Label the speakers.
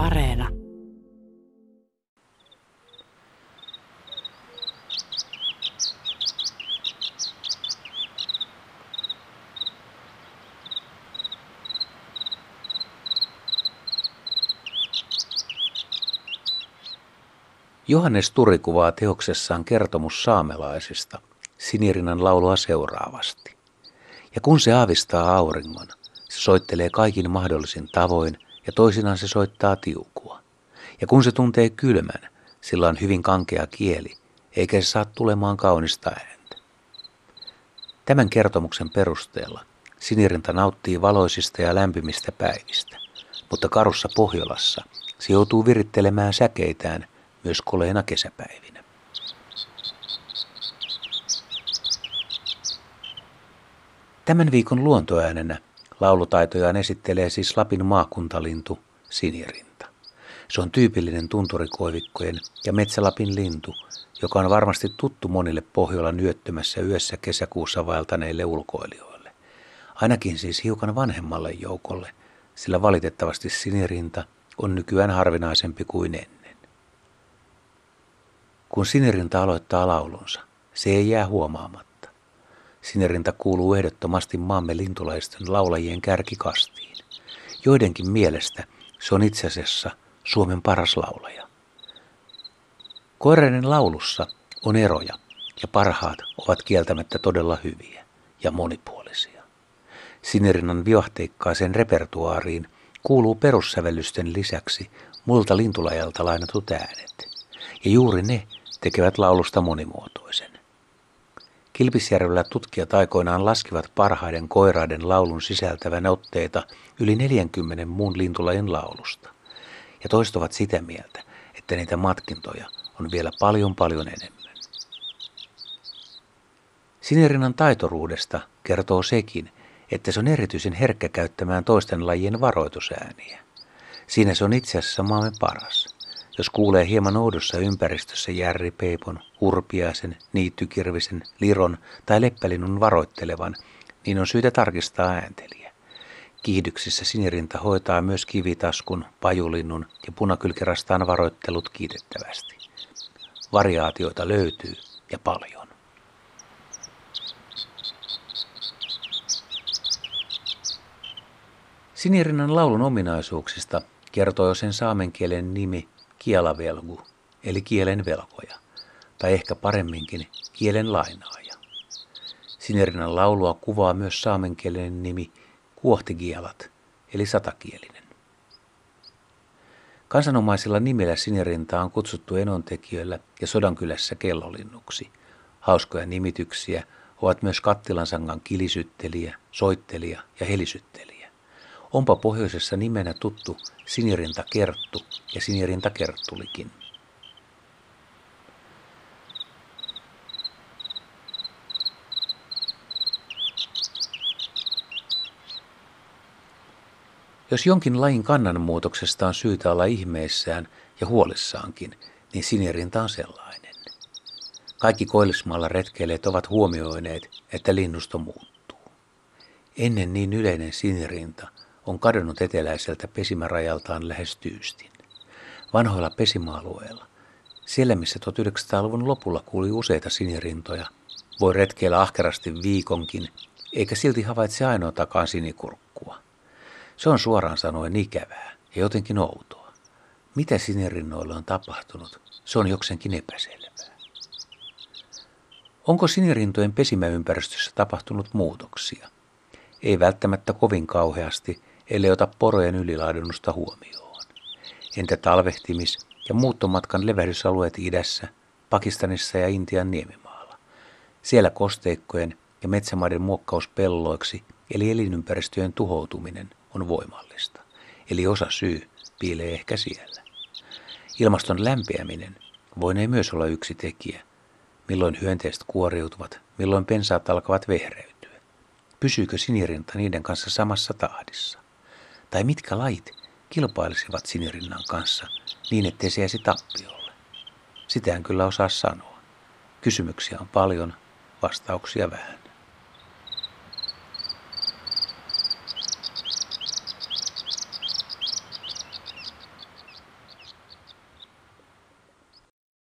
Speaker 1: Areena.
Speaker 2: Johannes Turi kuvaa teoksessaan kertomus saamelaisista Sinirinnan laulua seuraavasti. Ja kun se aavistaa auringon, se soittelee kaikin mahdollisin tavoin ja toisinaan se soittaa tiukua. Ja kun se tuntee kylmän, sillä on hyvin kankea kieli, eikä se saa tulemaan kaunista ääntä. Tämän kertomuksen perusteella Sinirinta nauttii valoisista ja lämpimistä päivistä, mutta karussa Pohjolassa se joutuu virittelemään säkeitään myös koleena kesäpäivinä. Tämän viikon luontoäänenä laulutaitojaan esittelee siis Lapin maakuntalintu sinirinta. Se on tyypillinen tunturikoivikkojen ja metsälapin lintu, joka on varmasti tuttu monille Pohjolan yöttömässä yössä kesäkuussa vaeltaneille ulkoilijoille. Ainakin siis hiukan vanhemmalle joukolle, sillä valitettavasti sinirinta on nykyään harvinaisempi kuin ennen. Kun sinirinta aloittaa laulunsa, se ei jää huomaamatta. Sinerinta kuuluu ehdottomasti maamme lintulaisten laulajien kärkikastiin. Joidenkin mielestä se on itse asiassa Suomen paras laulaja. Koireiden laulussa on eroja ja parhaat ovat kieltämättä todella hyviä ja monipuolisia. Sinerinnan vivahteikkaaseen repertuaariin kuuluu perussävellysten lisäksi muilta lintulajalta lainatut äänet, ja juuri ne tekevät laulusta monimuotoisen. Kilpisjärvellä tutkijat aikoinaan laskivat parhaiden koiraiden laulun sisältävän otteita yli 40 muun lintulajin laulusta. Ja toistuvat sitä mieltä, että niitä matkintoja on vielä paljon paljon enemmän. Sinirinnan taitoruudesta kertoo sekin, että se on erityisen herkkä käyttämään toisten lajien varoitusääniä. Siinä se on itse asiassa maamme paras. Jos kuulee hieman oudossa ympäristössä järripeipon, urpiaisen, niittykirvisen, liron tai leppälinnun varoittelevan, niin on syytä tarkistaa äänteliä. Kiihdyksissä sinirinta hoitaa myös kivitaskun, pajulinnun ja punakylkirastaan varoittelut kiitettävästi. Variaatioita löytyy ja paljon. Sinirinnan laulun ominaisuuksista kertoo jo sen saamen kielen nimi kielavelgu, eli kielen velkoja, tai ehkä paremminkin kielen lainaaja. Sinerinan laulua kuvaa myös saamenkielinen nimi kuohtigielat, eli satakielinen. Kansanomaisilla nimillä sinerintaa on kutsuttu enontekijöillä ja Sodankylässä kellolinnuksi. Hauskoja nimityksiä ovat myös Kattilansangan kilisyttelijä, soittelija ja helisyttelijä. Onpa pohjoisessa nimenä tuttu sinirinta kerttu ja sinirinta kerttulikin. Jos jonkin lajin kannanmuutoksesta on syytä olla ihmeissään ja huolissaankin, niin sinirinta on sellainen. Kaikki koillismaalla retkeilijät ovat huomioineet, että linnusto muuttuu. Ennen niin yleinen sinirinta – on kadonnut eteläiseltä pesimärajaltaan lähes tyystin. Vanhoilla pesimäalueilla, siellä missä 1900-luvun lopulla kuuli useita sinirintoja, voi retkeillä ahkerasti viikonkin, eikä silti havaitse ainoatakaan sinikurkkua. Se on suoraan sanoen ikävää ja jotenkin outoa. Mitä sinirinnoille on tapahtunut, se on jokseenkin epäselvää. Onko sinirintojen pesimäympäristössä tapahtunut muutoksia? Ei välttämättä kovin kauheasti, ellei ota porojen ylilaadunnusta huomioon. Entä talvehtimis- ja muuttomatkan levähdysalueet idässä, Pakistanissa ja Intian niemimaalla? Siellä kosteikkojen ja metsämaiden muokkaus pelloiksi, eli elinympäristöjen tuhoutuminen, on voimallista. Eli osa syy piilee ehkä siellä. Ilmaston lämpiäminen voinee myös olla yksi tekijä. Milloin hyönteiset kuoriutuvat, milloin pensaat alkavat vehreytyä. Pysyykö sinirinta niiden kanssa samassa tahdissa? Tai mitkä lait kilpailisivat sinirinnan kanssa niin, ettei se jäisi tappiolle? Sitä en kyllä osaa sanoa. Kysymyksiä on paljon, vastauksia vähän.